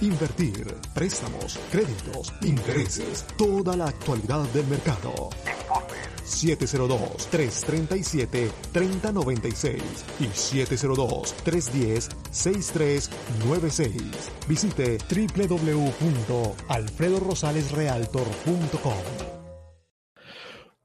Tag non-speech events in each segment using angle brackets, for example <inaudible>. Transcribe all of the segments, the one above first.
invertir, préstamos, créditos, intereses, toda la actualidad del mercado. 702-337-3096 y 702-310-6396. Visite www.alfredorosalesrealtor.com.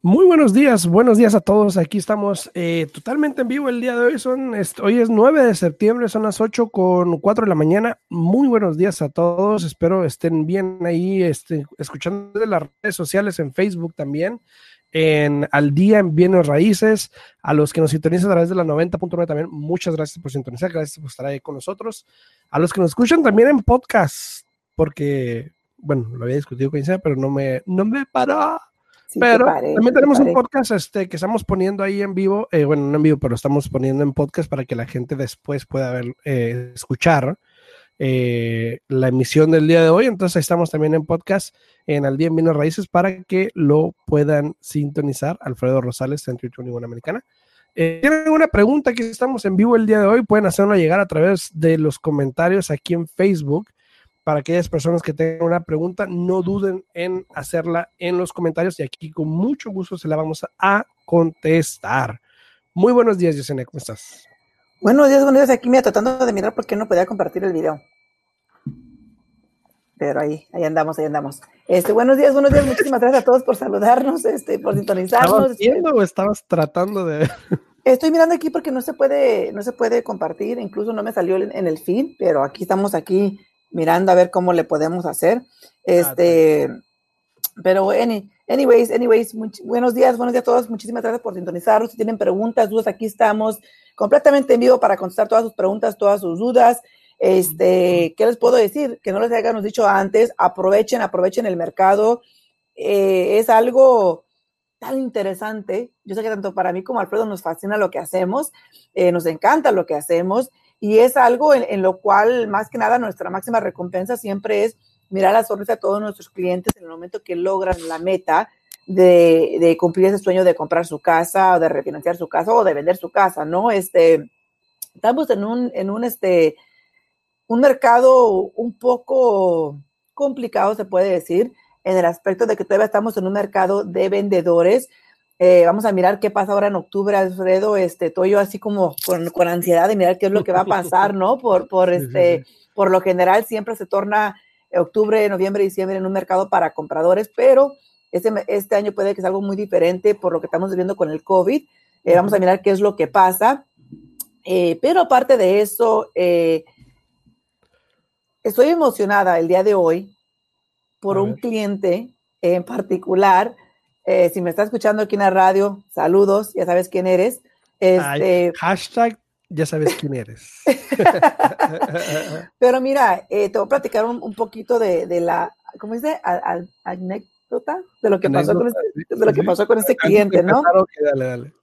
Muy buenos días, buenos días a todos. Aquí estamos eh, totalmente en vivo el día de hoy. Son, hoy es 9 de septiembre, son las 8 con 4 de la mañana. Muy buenos días a todos. Espero estén bien ahí, este, escuchando de las redes sociales en Facebook también. En Al Día en Bienes Raíces, a los que nos sintonizan a través de la 90.9 también, muchas gracias por sintonizar, gracias por estar ahí con nosotros. A los que nos escuchan también en podcast, porque, bueno, lo había discutido con Isabel, pero no me, no me paró pero también tenemos un podcast este, que estamos poniendo ahí en vivo, eh, bueno, no en vivo, pero estamos poniendo en podcast para que la gente después pueda ver, eh, escuchar eh, la emisión del día de hoy. Entonces estamos también en podcast en Al Día en Bienes Raíces para que lo puedan sintonizar. Alfredo Rosales, Centro 21 Americana. ¿Tienen alguna pregunta que estamos en vivo el día de hoy? Pueden hacerlo llegar a través de los comentarios aquí en Facebook para aquellas personas que tengan una pregunta, no duden en hacerla en los comentarios y aquí con mucho gusto se la vamos a contestar. Muy buenos días, Yesenia, ¿cómo estás? Buenos días, buenos días. Aquí me tratando de mirar por qué no podía compartir el video. Pero ahí, ahí andamos, ahí andamos. Este, buenos días, buenos días. Muchísimas gracias a todos por saludarnos, este, por sintonizarnos. ¿Estabas viendo o estabas tratando de...? Estoy mirando aquí porque no se puede, no se puede compartir, incluso no me salió en el feed, pero aquí estamos aquí mirando a ver cómo le podemos hacer. Ah, este, pero anyways, anyways, buenos días, buenos días a todos. Muchísimas gracias por sintonizarnos. Si tienen preguntas, dudas, aquí estamos completamente en vivo para contestar todas sus preguntas, todas sus dudas. Este, ¿qué les puedo decir? Que no les hayamos dicho antes, aprovechen, aprovechen el mercado. Eh, es algo tan interesante. Yo sé que tanto para mí como Alfredo nos fascina lo que hacemos, eh, nos encanta lo que hacemos y es algo en, lo cual, más que nada, nuestra máxima recompensa siempre es mirar de todos nuestros clientes en el momento que logran la meta de, cumplir ese sueño de comprar su casa o de refinanciar su casa o de vender su casa, ¿no? Este, estamos en un, en un, este, un mercado un poco complicado, se puede decir, en el aspecto de que todavía estamos en un mercado de vendedores eh, vamos a mirar qué pasa ahora en octubre, Alfredo. Este, estoy yo así como con, ansiedad de mirar qué es lo que va a pasar, ¿no? Por, por, este, por lo general siempre se torna octubre, noviembre, diciembre en un mercado para compradores, pero este, este año puede que sea algo muy diferente por lo que estamos viviendo con el COVID. Eh, vamos a mirar qué es lo que pasa. Eh, pero aparte de eso, estoy emocionada el día de hoy por un cliente en particular eh, si me está escuchando aquí en la radio, saludos, ya sabes quién eres. Este, hashtag, ya sabes quién eres. <laughs> Pero mira, eh, te voy a platicar un, poquito de, la, ¿cómo dice? anécdota de lo que pasó con este, de lo que pasó con este cliente, ¿no? Dale, dale.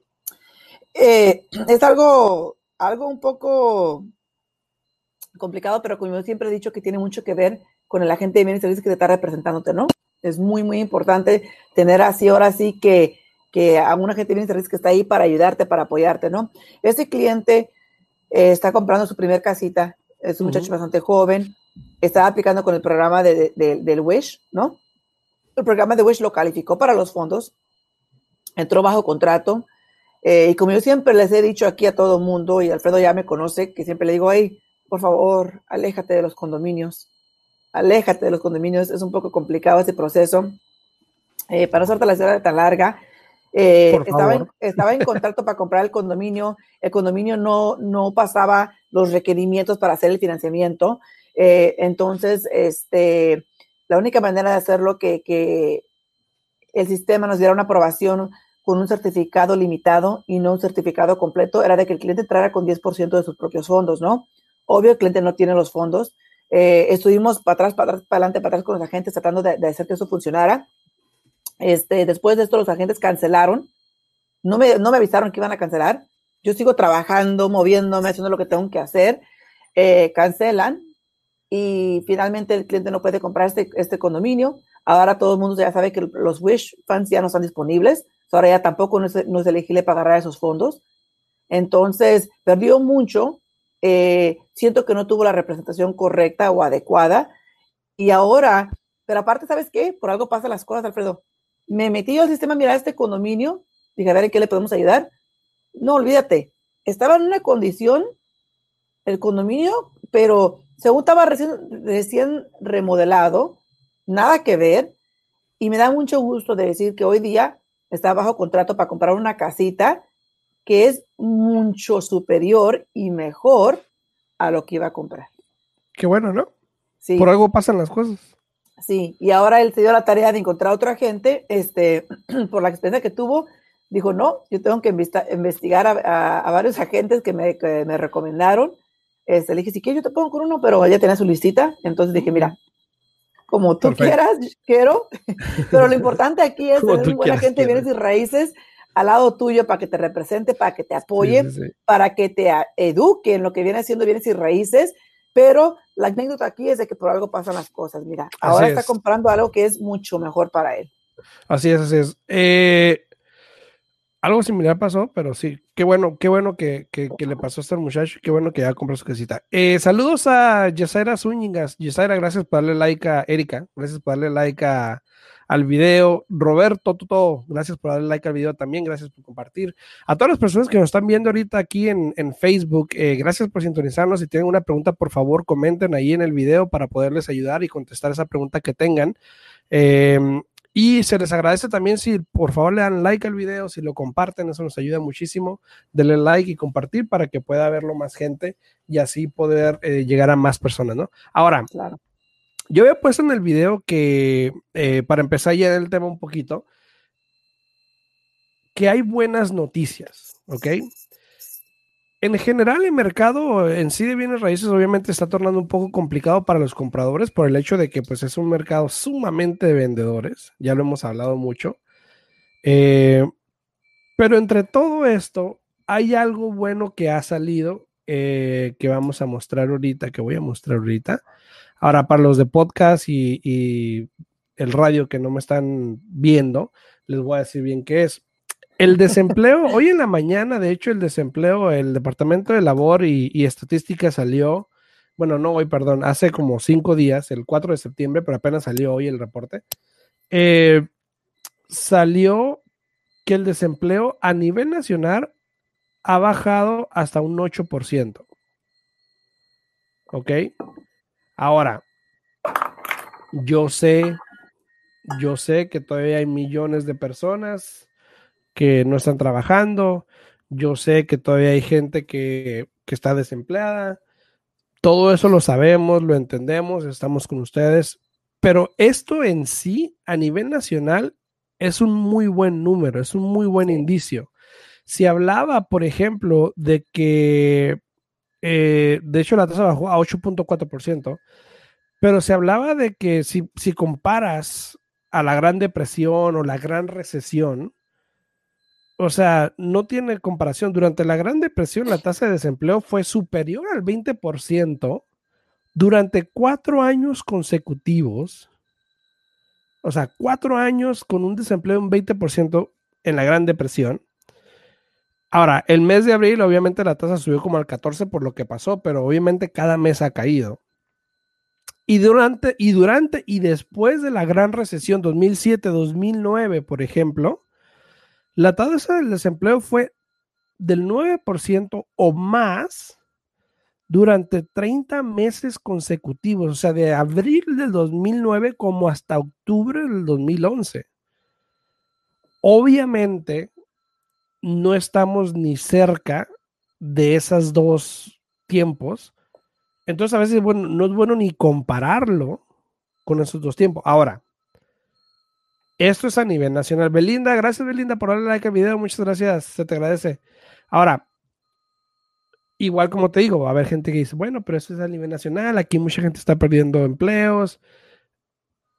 Eh, es algo, algo un poco complicado, pero como yo siempre he dicho que tiene mucho que ver con el agente de bienes y servicios que te está representándote, ¿no? Es muy, muy importante tener así, ahora sí que, que a una gente bien que está ahí para ayudarte, para apoyarte, ¿no? Este cliente eh, está comprando su primer casita, es un muchacho bastante joven, está aplicando con el programa de, del Wish, ¿no? El programa de Wish lo calificó para los fondos, entró bajo contrato, eh, y como yo siempre les he dicho aquí a todo mundo, y Alfredo ya me conoce, que siempre le digo, ay, por favor, aléjate de los condominios, aléjate de los condominios, es un poco complicado ese proceso. Eh, para no hacerte la historia tan larga, eh, estaba, en, <laughs> estaba, en, contrato para comprar el condominio, el condominio no, no pasaba los requerimientos para hacer el financiamiento, eh, entonces este, la única manera de hacerlo que, que el sistema nos diera una aprobación con un certificado limitado y no un certificado completo era de que el cliente entrara con 10% de sus propios fondos, ¿no? Obvio, el cliente no tiene los fondos, eh, estuvimos para atrás, para atrás, para adelante, para atrás con los agentes tratando de, hacer que eso funcionara. Este, después de esto, los agentes cancelaron. No me, no me avisaron que iban a cancelar. Yo sigo trabajando, moviéndome, haciendo lo que tengo que hacer. Eh, cancelan y finalmente el cliente no puede comprar este, este condominio. Ahora todo el mundo ya sabe que los Wish Funds ya no están disponibles. Ahora ya tampoco no es, no es elegible para agarrar esos fondos. Entonces, perdió mucho eh, siento que no tuvo la representación correcta o adecuada. Y ahora, pero aparte, ¿sabes qué? Por algo pasan las cosas, Alfredo. Me metí al sistema, mira, este condominio, dije, a ver en qué le podemos ayudar. No, olvídate, estaba en una condición, el condominio, pero según estaba recién, recién remodelado, nada que ver, y me da mucho gusto de decir que hoy día está bajo contrato para comprar una casita que es mucho superior y mejor a lo que iba a comprar. Qué bueno, ¿no? Sí. Por algo pasan las cosas. Sí, y ahora él se dio la tarea de encontrar a otro agente, este, <clears throat> por la experiencia que tuvo, dijo, no, yo tengo que investigar a, varios agentes que me, recomendaron. Este, le dije, si quieres, yo te pongo con uno, pero ella tenía su listita. Entonces dije, mira, como tú quieras, quiero. <laughs> pero lo importante aquí es tener un buen agente de bienes y raíces al lado tuyo para que te represente, para que te apoye, para que te eduque en lo que viene haciendo bienes y raíces. Pero la anécdota aquí es de que por algo pasan las cosas. Mira, ahora está comprando algo que es mucho mejor para él. Así es, así es. Eh, algo similar pasó, pero sí, qué bueno, qué bueno que, le pasó a este muchacho, qué bueno que ya compró su casita. Eh, saludos a Yesaira Zúñigas. Yesaira, gracias por darle like a Erika, gracias por darle like al video. Roberto Tuto, gracias por darle like al video también, gracias por compartir. A todas las personas que nos están viendo ahorita aquí en, Facebook, eh, gracias por sintonizarnos. Si tienen una pregunta, por favor, comenten ahí en el video para poderles ayudar y contestar esa pregunta que tengan. Eh, y se les agradece también si por favor le dan like al video, si lo comparten, eso nos ayuda muchísimo. Denle like y compartir para que pueda verlo más gente y así poder eh, llegar a más personas, ¿no? Ahora, yo había puesto en el video que, eh, para empezar ya el tema un poquito, que hay buenas noticias, ¿ok? en general, el mercado en sí de bienes raíces obviamente está tornando un poco complicado para los compradores por el hecho de que pues, es un mercado sumamente de vendedores. Ya lo hemos hablado mucho. Eh, pero entre todo esto, hay algo bueno que ha salido eh, que vamos a mostrar ahorita, que voy a mostrar ahorita. Ahora, para los de podcast y, y el radio que no me están viendo, les voy a decir bien qué es. El <laughs> desempleo, hoy en la mañana, de hecho, el desempleo, el Departamento de Labor y, Estadística salió, bueno, no hoy, perdón, hace como cinco días, el 4 de septiembre, pero apenas salió hoy el reporte. Eh, salió que el desempleo a nivel nacional ha bajado hasta un 8%. ¿Ok? Ahora, yo sé, yo sé que todavía hay millones de personas que no están trabajando, yo sé que todavía hay gente que, está desempleada, todo eso lo sabemos, lo entendemos, estamos con ustedes, pero esto en sí, a nivel nacional, es un muy buen número, es un muy buen indicio. Si hablaba, por ejemplo, de que, eh, de hecho, la tasa bajó a 8.4%, pero se hablaba de que si, si comparas a la Gran Depresión o la Gran Recesión, o sea, no tiene comparación. Durante la Gran Depresión, la tasa de desempleo fue superior al 20% durante cuatro años consecutivos. O sea, cuatro años con un desempleo de un 20% en la Gran Depresión. Ahora, el mes de abril, obviamente la tasa subió como al 14 por lo que pasó, pero obviamente cada mes ha caído. Y durante, y durante y después de la gran recesión 2007-2009, por ejemplo, la tasa del desempleo fue del 9% o más durante 30 meses consecutivos, o sea, de abril del 2009 como hasta octubre del 2011. Obviamente, no estamos ni cerca de esos dos tiempos. Entonces, a veces bueno, no es bueno ni compararlo con esos dos tiempos. Ahora, esto es a nivel nacional. Belinda, gracias Belinda por darle like al video. Muchas gracias, se te agradece. Ahora, igual como te digo, va a haber gente que dice, bueno, pero eso es a nivel nacional. Aquí mucha gente está perdiendo empleos.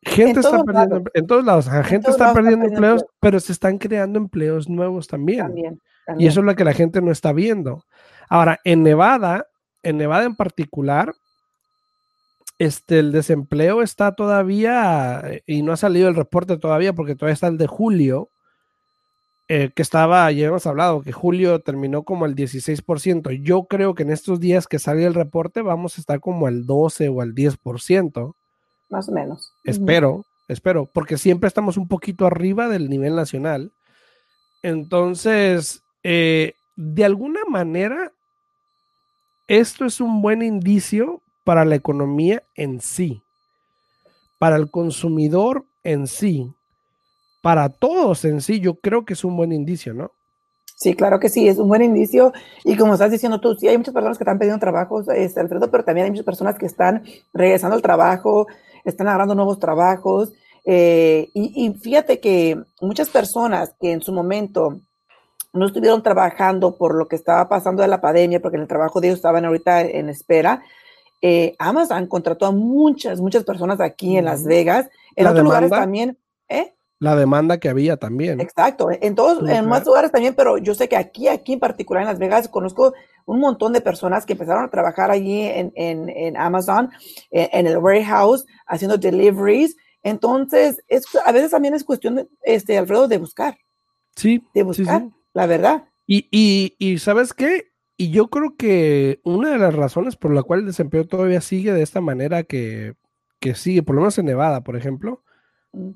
Gente está perdiendo en todos lados. gente está perdiendo empleos, pero se están creando empleos nuevos también. Y eso es lo que la gente no está viendo. Ahora, en Nevada, en Nevada en particular, este, el desempleo está todavía, y no ha salido el reporte todavía porque todavía está el de julio, eh, que estaba, ya hemos hablado, que julio terminó como el 16%. Yo creo que en estos días que salga el reporte vamos a estar como al 12 o al 10%. Más o menos. Espero, espero, porque siempre estamos un poquito arriba del nivel nacional. Entonces, eh, de alguna manera, esto es un buen indicio para la economía en sí, para el consumidor en sí, para todos en sí, yo creo que es un buen indicio, ¿no? Sí, claro que sí, es un buen indicio. Y como estás diciendo tú, sí hay muchas personas que están pidiendo trabajos, este, Alfredo, pero también hay muchas personas que están regresando al trabajo, están agarrando nuevos trabajos. Eh, y, fíjate que muchas personas que en su momento no estuvieron trabajando por lo que estaba pasando de la pandemia, porque en el trabajo de ellos estaban ahorita en espera, eh, Amazon contrató a muchas, muchas personas aquí en Las Vegas, en otros lugares también. ¿eh? La demanda que había también. Exacto, en todos, en más lugares también, pero yo sé que aquí, aquí en particular en Las Vegas, conozco un montón de personas que empezaron a trabajar allí en, en, en Amazon, en, el warehouse, haciendo deliveries. Entonces, es, a veces también es cuestión, de, este, Alfredo, de buscar. Sí. De buscar, la verdad. Y, y, y, ¿sabes qué? Y yo creo que una de las razones por la cual el desempleo todavía sigue de esta manera que, que sigue, por lo menos en Nevada, por ejemplo.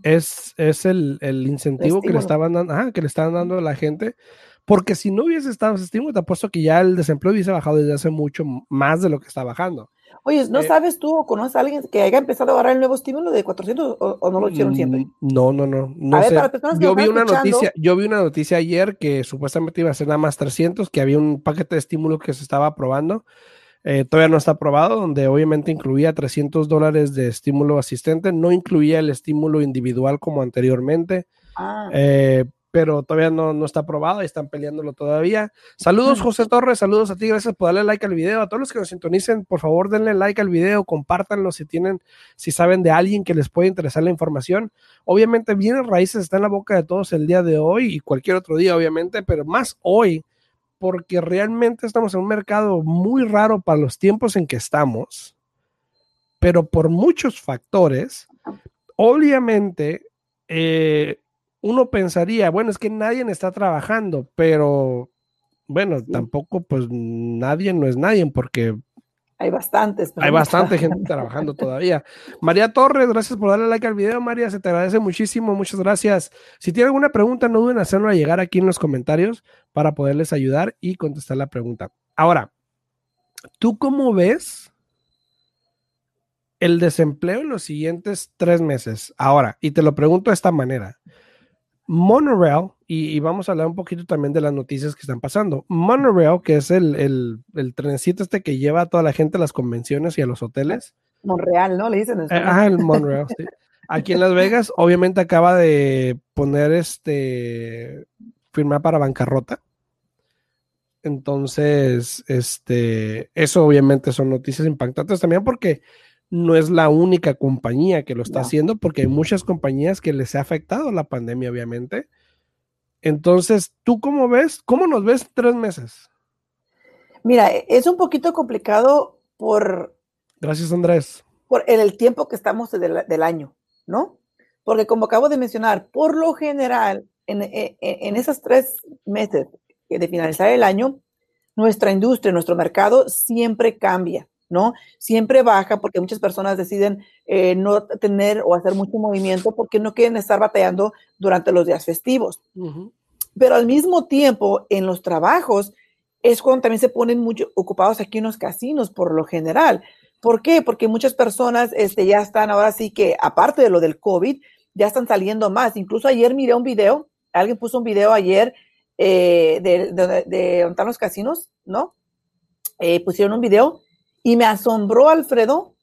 Es, es el, el incentivo que le estaban dando, que le estaban dando a la gente. Porque si no hubiese estado ese estímulo, te apuesto que ya el desempleo hubiese bajado desde hace mucho más de lo que está bajando. Oye, ¿no eh, sabes tú o conoces a alguien que haya empezado a agarrar el nuevo estímulo de 400 o, no lo hicieron siempre? Mm, no, no, no. no sé. yo vi una noticia, yo vi una noticia ayer que supuestamente iba a ser nada más 300, que había un paquete de estímulo que se estaba aprobando. Eh, todavía no está aprobado, donde obviamente incluía 300 dólares de estímulo asistente, no incluía el estímulo individual como anteriormente. Ah. Eh, pero todavía no, no está aprobado y están peleándolo todavía. Saludos, José Torres, saludos a ti, gracias por darle like al video. A todos los que nos sintonicen, por favor, denle like al video, compártanlo si tienen, si saben de alguien que les puede interesar la información. Obviamente, Bienes Raíces está en la boca de todos el día de hoy y cualquier otro día, obviamente, pero más hoy, porque realmente estamos en un mercado muy raro para los tiempos en que estamos, pero por muchos factores, obviamente, eh, uno pensaría, bueno, es que nadie está trabajando, pero bueno, tampoco pues nadie no es nadie porque hay bastantes. Hay bastante <laughs> gente trabajando todavía. María Torres, gracias por darle like al video, María, se te agradece muchísimo, muchas gracias. Si tiene alguna pregunta, no duden en hacerlo llegar aquí en los comentarios para poderles ayudar y contestar la pregunta. Ahora, ¿tú cómo ves el desempleo en los siguientes tres meses? Ahora, y te lo pregunto de esta manera. Monorail, y, vamos a hablar un poquito también de las noticias que están pasando. Monorail, que es el, el, el, trencito este que lleva a toda la gente a las convenciones y a los hoteles. Monreal, ¿no? Le dicen. Eh, ah, el Monorail, sí. Aquí en Las Vegas, obviamente acaba de poner este, firmar para bancarrota. Entonces, este, eso obviamente son noticias impactantes también porque no es la única compañía que lo está haciendo, porque hay muchas compañías que les ha afectado la pandemia, obviamente. Entonces, ¿tú cómo ves? ¿Cómo nos ves tres meses? Mira, e, es un poquito complicado por... Gracias, Andrés. Por el, tiempo que estamos del, año, ¿no? Porque como acabo de mencionar, por lo general, en, e, e, en esos tres meses de finalizar el año, nuestra industria, nuestro mercado siempre cambia. ¿No? Siempre baja porque muchas personas deciden eh, no tener o hacer mucho movimiento porque no quieren estar batallando durante los días festivos. Pero al mismo tiempo, en los trabajos, es cuando también se ponen muy ocupados aquí en los casinos, por lo general. ¿Por qué? Porque muchas personas este, ya están ahora sí que, aparte de lo del COVID, ya están saliendo más. Incluso ayer miré un video, alguien puso un video ayer eh, de, de, los casinos, ¿no? Eh, pusieron un video y me asombró, Alfredo,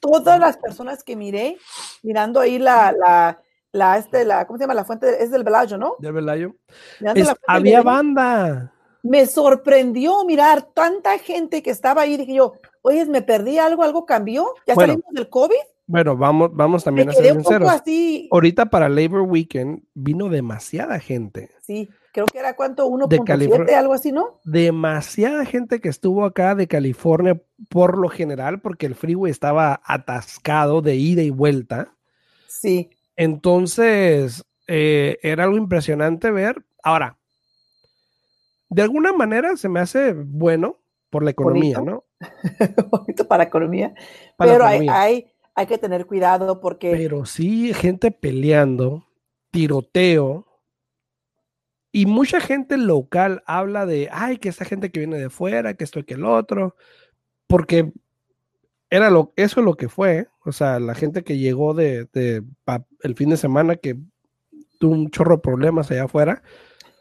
todas las personas que miré, mirando ahí la, la, la, este, la, ¿cómo se llama? La fuente, es del Velayo, ¿no? Del Velayo. había banda. Me sorprendió mirar tanta gente que estaba ahí. Dije yo, oye, me perdí algo, algo cambió. ¿Ya salimos del COVID? Bueno, vamos, vamos también a ser sinceros. Ahorita para Labor Weekend vino demasiada gente. Sí creo que era cuánto, 1.7, algo así, ¿no? Demasiada gente que estuvo acá de California por lo general, porque el freeway estaba atascado de ida y vuelta. Sí. Entonces, eh, era algo impresionante ver. Ahora, de alguna manera se me hace bueno por la economía, ¿no? <laughs> Bonito para economía. Pero Hay, hay, hay que tener cuidado porque... Pero sí, gente peleando, tiroteo, y mucha gente local habla de, ay, que esa gente que viene de fuera, que esto y que el otro, porque era lo, eso es lo que fue, o sea, la gente que llegó de, de el fin de semana que tuvo un chorro de problemas allá afuera.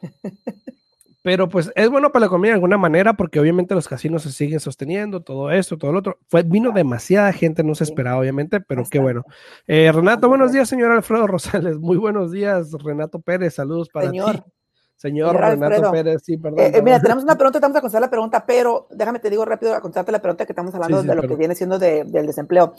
<laughs> Pero pues es bueno para la economía de alguna manera porque obviamente los casinos se siguen sosteniendo, todo esto, todo lo otro. Fue, vino demasiada gente, no se esperaba obviamente, pero qué bueno. Eh, Renato, buenos días, señor Alfredo Rosales. <laughs> Muy buenos días, Renato Pérez. Saludos para ti. Señor Renato Pérez, sí, perdón, eh, eh, mira, tenemos una pregunta, estamos a contestar la pregunta, pero déjame te digo rápido a contestarte la pregunta que estamos hablando de lo que viene siendo del desempleo.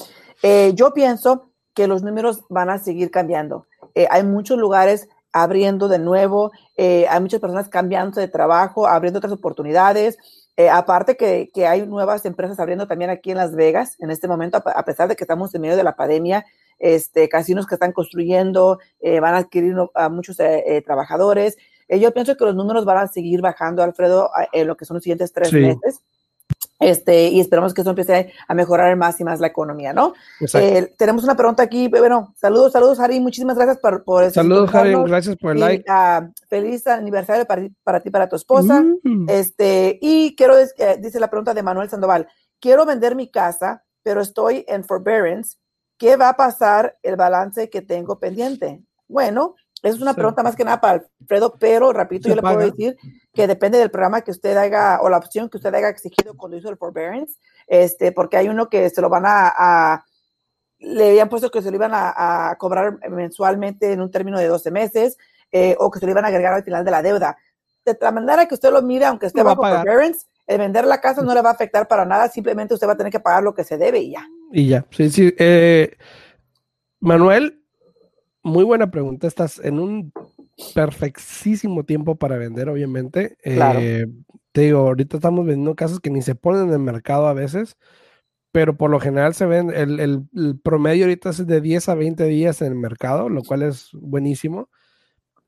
yo pienso que los números van a seguir cambiando. hay muchos lugares abriendo de nuevo, eh, hay muchas personas cambiando de trabajo, abriendo otras oportunidades. Eh, aparte que, que, hay nuevas empresas abriendo también aquí en Las Vegas en este momento, a, pesar de que estamos en medio de la pandemia, este, casinos que están construyendo, eh, van a adquirir a muchos trabajadores. Yo pienso que los números van a seguir bajando, Alfredo, en lo que son los siguientes tres meses. Este, y esperamos que eso empiece a mejorar más y más la economía, ¿no? Eh, tenemos una pregunta aquí, bueno, saludos, saludos, Harry, muchísimas gracias por, por Saludos, Harry, gracias por el like. Uh, feliz aniversario para, para ti, para tu esposa. Mm. Este, y quiero, eh, dice la pregunta de Manuel Sandoval, quiero vender mi casa, pero estoy en forbearance. ¿Qué va a pasar el balance que tengo pendiente? Bueno, esa es una pregunta más que nada para Alfredo, pero rapidito yo le puedo decir que depende del programa que usted haga o la opción que usted haya exigido cuando hizo el forbearance, este, porque hay uno que se lo van a, le habían puesto que se lo iban a, cobrar mensualmente en un término de 12 meses eh, o que se lo iban a agregar al final de la deuda. De la manera que usted lo mire, aunque esté bajo forbearance, el vender la casa no le va a afectar para nada, simplemente usted va a tener que pagar lo que se debe y ya. Y ya, sí, sí. Eh, Manuel, muy buena pregunta. Estás en un perfectísimo tiempo para vender, obviamente. Eh, te digo, ahorita estamos vendiendo casas que ni se ponen en el mercado a veces, pero por lo general se ven, el, el, promedio ahorita es de 10 a 20 días en el mercado, lo cual es buenísimo.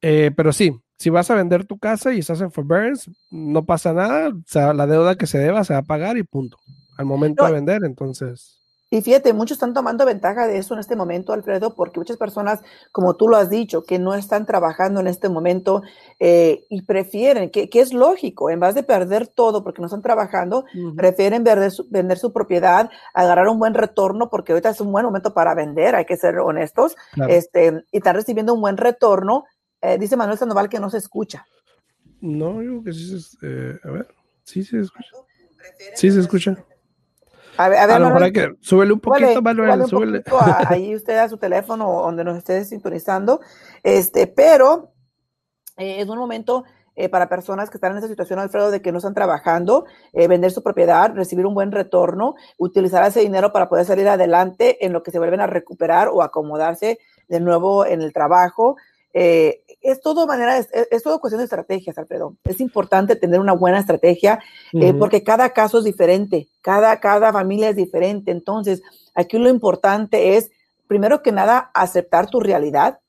Eh, pero sí, si vas a vender tu casa y estás en forbearance, no pasa nada, o sea, la deuda que se deba se va a pagar y punto. Al momento de vender, entonces. Y fíjate, muchos están tomando ventaja de eso en este momento, Alfredo, porque muchas personas, como tú lo has dicho, que no están trabajando en este momento eh, y prefieren, que, es lógico, en vez de perder todo porque no están trabajando, prefieren vender su, vender su, propiedad, agarrar un buen retorno, porque ahorita es un buen momento para vender, hay que ser honestos, este, y están recibiendo un buen retorno. Eh, dice Manuel Sandoval que no se escucha. No, yo creo que sí se, eh, a ver, sí se escucha. Sí se escucha. A ver, a, lo mejor hay que súbele un poquito, Manuel, súbele. ahí <laughs> usted a su teléfono donde nos esté sintonizando. Este, pero eh, es un momento eh, para personas que están en esa situación, Alfredo, de que no están trabajando, eh, vender su propiedad, recibir un buen retorno, utilizar ese dinero para poder salir adelante en lo que se vuelven a recuperar o acomodarse de nuevo en el trabajo. Eh, es todo manera, es, todo cuestión de estrategias, Alfredo. Es importante tener una buena estrategia eh, porque cada caso es diferente, cada, cada familia es diferente. Entonces, aquí lo importante es, primero que nada, aceptar tu realidad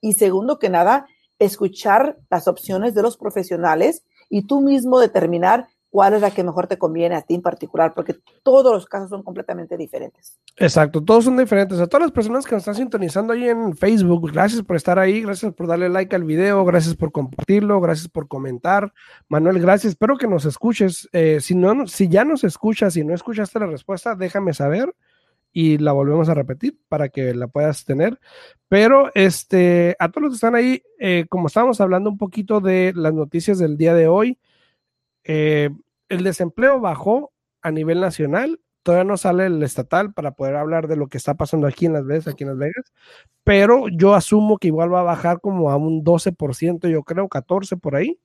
y segundo que nada, escuchar las opciones de los profesionales y tú mismo determinar cuál es la que mejor te conviene a ti en particular, porque todos los casos son completamente diferentes. Exacto, todos son diferentes. A todas las personas que nos están sintonizando ahí en Facebook, gracias por estar ahí, gracias por darle like al video, gracias por compartirlo, gracias por comentar. Manuel, gracias, espero que nos escuches. Eh, si, no, si ya nos escuchas y no escuchaste la respuesta, déjame saber y la volvemos a repetir para que la puedas tener. Pero este, a todos los que están ahí, eh, como estábamos hablando un poquito de las noticias del día de hoy, eh, el desempleo bajó a nivel nacional. Todavía no sale el estatal para poder hablar de lo que está pasando aquí en Las Vegas, aquí en Las Vegas, pero yo asumo que igual va a bajar como a un 12%, yo creo, 14% por ahí.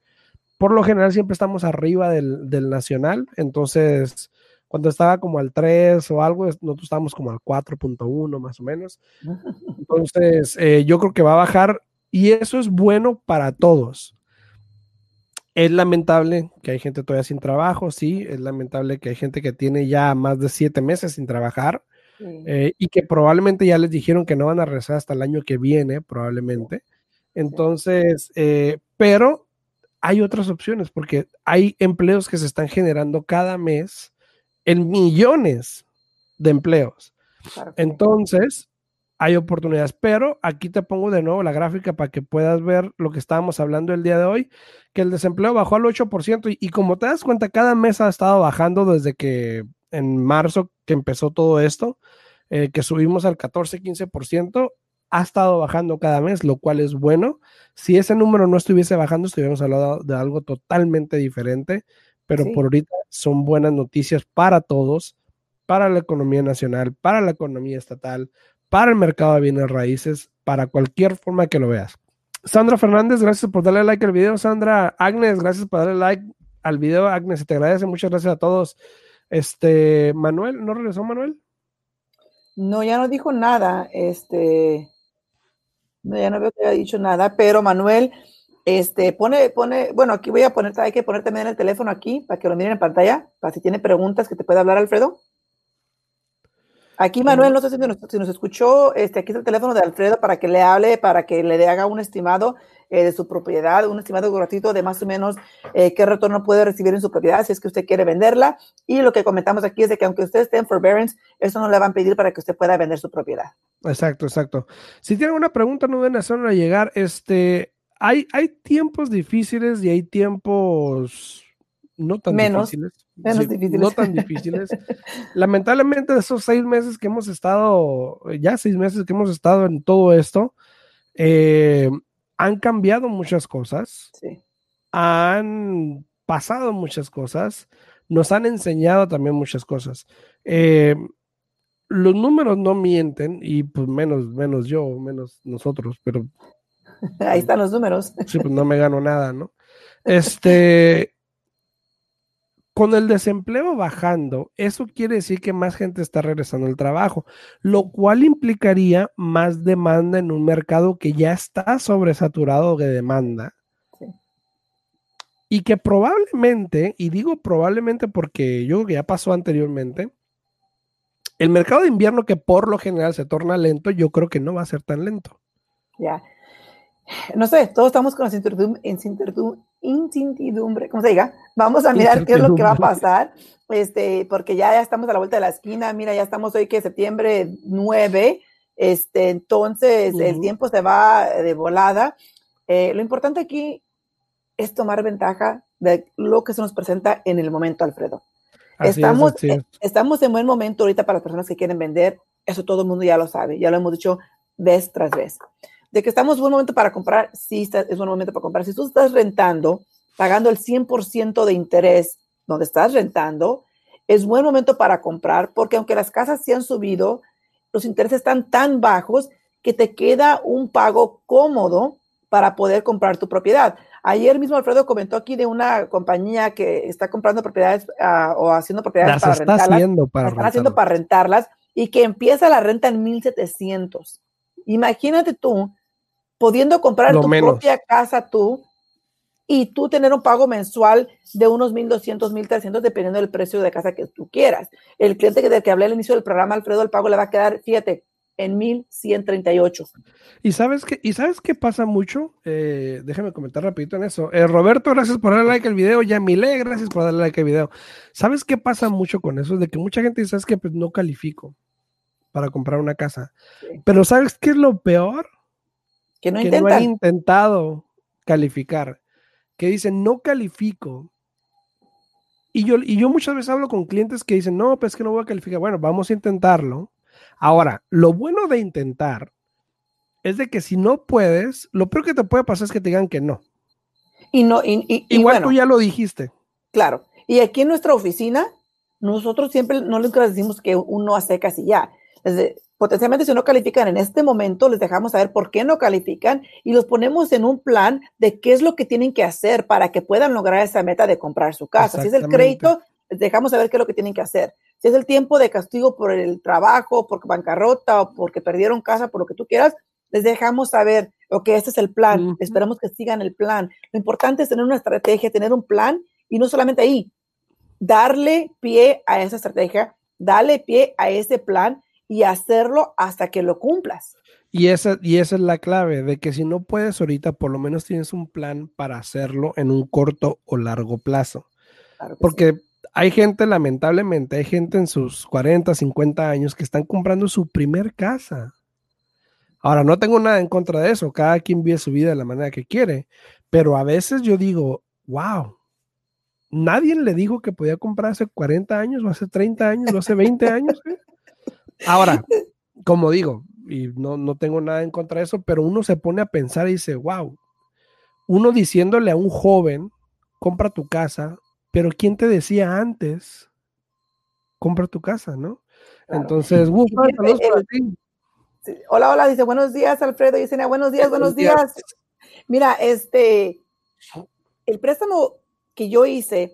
Por lo general siempre estamos arriba del, nacional, entonces cuando estaba como al 3 o algo, nosotros estábamos como al 4.1 más o menos. <laughs> Entonces, eh, yo creo que va a bajar y eso es bueno para todos. Es lamentable que hay gente todavía sin trabajo, sí, es lamentable que hay gente que tiene ya más de siete meses sin trabajar eh, y que probablemente ya les dijeron que no van a regresar hasta el año que viene, probablemente. Entonces, eh, pero hay otras opciones porque hay empleos que se están generando cada mes en millones de empleos. Entonces, hay oportunidades, pero aquí te pongo de nuevo la gráfica para que puedas ver lo que estábamos hablando el día de hoy, que el desempleo bajó al 8% y, y como te das cuenta, cada mes ha estado bajando desde que en marzo que empezó todo esto, eh, que subimos al 14-15%, ha estado bajando cada mes, lo cual es bueno. Si ese número no estuviese bajando, estuviéramos hablando de algo totalmente diferente, pero por ahorita son buenas noticias para todos, para la economía nacional, para la economía estatal, para el mercado de bienes raíces, para cualquier forma que lo veas. Sandra Fernández, gracias por darle like al video. Sandra Agnes, gracias por darle like al video. Agnes, te agradece. Muchas gracias a todos. Este, Manuel, ¿no regresó Manuel? No, ya no dijo nada. Este, no, ya no veo que haya dicho nada, pero Manuel, este, pone, pone, bueno, aquí voy a poner, hay que poner también el teléfono aquí para que lo miren en pantalla, para si tiene preguntas que te pueda hablar Alfredo. Aquí Manuel, no sé si nos, escuchó, este, aquí está el teléfono de Alfredo para que le hable, para que le haga un estimado eh, de su propiedad, un estimado gratuito de más o menos eh, qué retorno puede recibir en su propiedad si es que usted quiere venderla. Y lo que comentamos aquí es de que aunque usted esté en forbearance, eso no le van a pedir para que usted pueda vender su propiedad. Exacto, exacto. Si tienen una pregunta, no deben hacerla llegar. Este, hay, hay tiempos difíciles y hay tiempos no tan difíciles. Menos difíciles. No tan <laughs> difíciles. Lamentablemente, esos seis meses que hemos estado, ya seis meses que hemos estado en todo esto, eh, han cambiado muchas cosas. Sí. Han pasado muchas cosas. Nos han enseñado también muchas cosas. Eh, los números no mienten y pues menos, menos yo, menos nosotros, pero... <laughs> Ahí están los números. Sí, pues no me gano nada, ¿no? <laughs> Este, con el desempleo bajando, eso quiere decir que más gente está regresando al trabajo, lo cual implicaría más demanda en un mercado que ya está sobresaturado de demanda. Y que probablemente, y digo probablemente porque yo creo que ya pasó anteriormente, el mercado de invierno que por lo general se torna lento, yo creo que no va a ser tan lento. Ya. No sé, todos estamos con la incertidumbre, incertidumbre, como se diga, vamos a mirar qué es lo que va a pasar, este, porque ya, ya estamos a la vuelta de la esquina, mira, ya estamos hoy que septiembre 9, este, entonces el tiempo se va de volada. Eh, lo importante aquí es tomar ventaja de lo que se nos presenta en el momento, Alfredo. estamos, eh, estamos en buen momento ahorita para las personas que quieren vender, eso todo el mundo ya lo sabe, ya lo hemos dicho vez tras vez de que estamos en buen momento para comprar, sí es buen momento para comprar. Si tú estás rentando, pagando el 100% de interés donde estás rentando, es buen momento para comprar porque aunque las casas se han subido, los intereses están tan bajos que te queda un pago cómodo para poder comprar tu propiedad. Ayer mismo Alfredo comentó aquí de una compañía que está comprando propiedades ah, o haciendo propiedades para rentarlas. Haciendo para está haciendo para rentarlas y que empieza la renta en 1700. Imagínate tú pudiendo comprar tu propia casa tú y tú tener un pago mensual de unos 1.200, 1.300, dependiendo del precio de casa que tú quieras. El cliente del que hablé al inicio del programa, Alfredo, el pago le va a quedar, fíjate, en 1.138. ¿Y sabes qué, ¿Y sabes qué pasa mucho? Eh, déjame comentar rapidito en eso. Eh, Roberto, gracias por darle like al video. Yamile, gracias por darle like al video. ¿Sabes qué pasa mucho con eso? De que mucha gente dice, que pues, no califico para comprar una casa. Pero ¿sabes qué es lo peor? Que no, han intentado calificar, que dicen no califico. Y yo, y yo muchas veces hablo con clientes que dicen, no, pues que no voy a calificar. Bueno, vamos a intentarlo. Ahora, lo bueno de intentar es de que si no puedes, lo peor que te puede pasar es que te digan que no. Y no, y, Igual tú ya lo dijiste. Claro. Y aquí en nuestra oficina, nosotros siempre no les decimos que uno hace casi ya. Desde, potencialmente si no califican en este momento, les dejamos saber por qué no califican y los ponemos en un plan de qué es lo que tienen que hacer para que puedan lograr esa meta de comprar su casa. Si es el crédito, les dejamos saber qué es lo que tienen que hacer. Si es el tiempo de castigo por el trabajo, por bancarrota o porque perdieron casa, por lo que tú quieras, les dejamos saber, ok, este es el plan, esperamos que sigan el plan. Lo importante es tener una estrategia, tener un plan y no solamente ahí, darle pie a esa estrategia, darle pie a ese plan y hacerlo hasta que lo cumplas. Y esa, y esa es la clave, de que si no puedes ahorita, por lo menos tienes un plan para hacerlo en un corto o largo plazo. Porque hay gente, lamentablemente, hay gente en sus 40, 50 años que están comprando su primer casa. Ahora, no tengo nada en contra de eso, cada quien vive su vida de la manera que quiere, pero a veces yo digo, wow, nadie le dijo que podía comprar hace 40 años, o hace 30 años, o hace 20 <laughs> años. ¿eh? Ahora, como digo, y no, no tengo nada en contra de eso, pero uno se pone a pensar y dice, wow, uno diciéndole a un joven, compra tu casa, pero ¿quién te decía antes? Compra tu casa, ¿no? Entonces, Hola, hola, dice, buenos días, Alfredo, dice, buenos días, buenos días. Mira, este, el préstamo que yo hice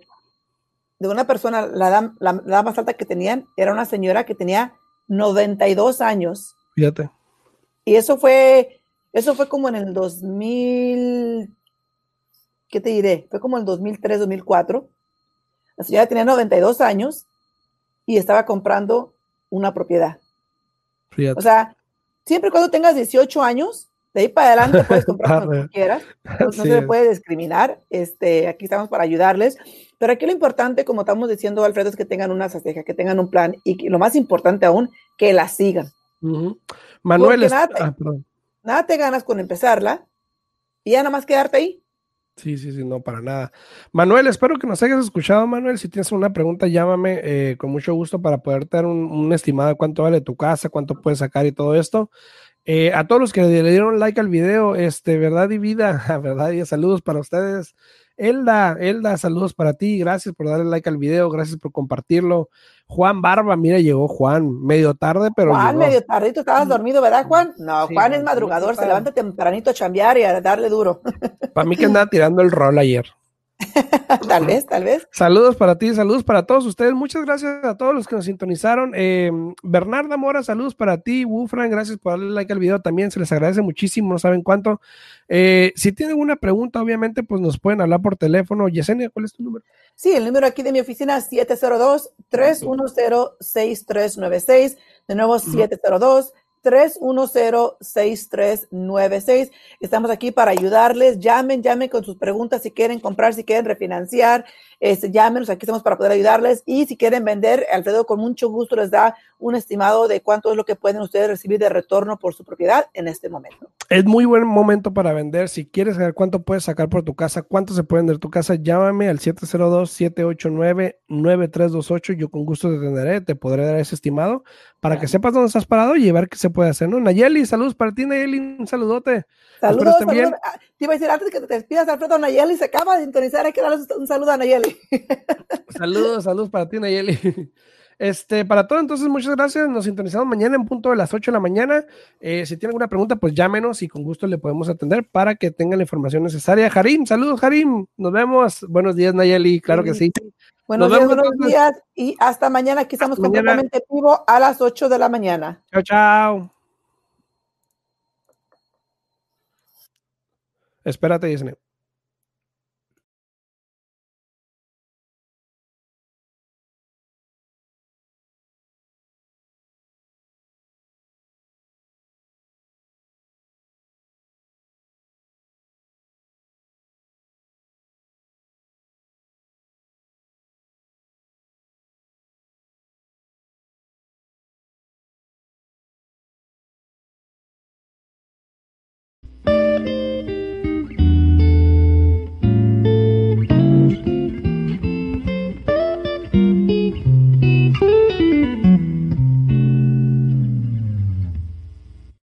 de una persona, la edad, la, más alta que tenían, era una señora que tenía 92 años. Fíjate. Y eso fue, eso fue como en el 2000, ¿qué te diré? Fue como en el 2003, 2004. La señora tenía 92 años y estaba comprando una propiedad. O sea, siempre cuando tengas 18 años, de ahí para adelante <laughs> puedes comprar lo que quieras. No, se le puede discriminar. Este, aquí estamos para ayudarles. Pero aquí lo importante, como estamos diciendo, Alfredo, es que tengan una estrategia, que tengan un plan y lo más importante aún, que la sigan. Manuel, nada, ah, nada te ganas con empezarla y ya nada más quedarte ahí. Sí, sí, sí, no, para nada. Manuel, espero que nos hayas escuchado, Manuel. Si tienes una pregunta, llámame eh, con mucho gusto para poder tener un, estimado de cuánto vale tu casa, cuánto puedes sacar y todo esto. Eh, a todos los que le dieron like al video, este, verdad y vida, <laughs> verdad y saludos para ustedes. Elda, Elda, saludos para ti. Gracias por darle like al video, gracias por compartirlo. Juan Barba, mira, llegó Juan, medio tarde, pero. Juan, medio tardito, estabas dormido, ¿verdad, Juan? No, Juan es madrugador, se levanta tempranito a chambear y a darle duro. Para mí que andaba tirando el rol ayer. <laughs> tal vez, tal vez. Saludos para ti, saludos para todos ustedes. Muchas gracias a todos los que nos sintonizaron. Eh, Bernarda Mora, saludos para ti. Wufran, gracias por darle like al video también. Se les agradece muchísimo, no saben cuánto. Eh, si tienen una pregunta, obviamente, pues nos pueden hablar por teléfono. Yesenia, ¿cuál es tu número? Sí, el número aquí de mi oficina es 702-310-6396. De nuevo, 702 310-6396. Estamos aquí para ayudarles. Llamen, llamen con sus preguntas si quieren comprar, si quieren refinanciar. Este, llámenos, aquí estamos para poder ayudarles. Y si quieren vender, Alfredo con mucho gusto les da un estimado de cuánto es lo que pueden ustedes recibir de retorno por su propiedad en este momento. Es muy buen momento para vender. Si quieres saber cuánto puedes sacar por tu casa, cuánto se puede vender tu casa, llámame al 702-789-9328. Yo con gusto te atenderé, te podré dar ese estimado para que sepas dónde estás parado y ver qué se puede hacer, ¿no? Nayeli, saludos para ti, Nayeli, un saludote. Saludos, saludos. Ah, te iba a decir antes que te despidas, Alfredo, Nayeli se acaba de sintonizar, hay que darle un saludo a Nayeli. saludos, saludos para ti, Nayeli. Este, para todo, entonces, muchas gracias. Nos sintonizamos mañana en punto de las 8 de la mañana. Eh, si tiene alguna pregunta, pues llámenos y con gusto le podemos atender para que tengan la información necesaria. Jarim, saludos, Jarim. Nos vemos. Buenos días, Nayeli. Claro que sí. Buenos días, buenos días y hasta mañana. Aquí estamos completamente vivo a las 8 de la mañana. Chao, chao. Espérate, Disney.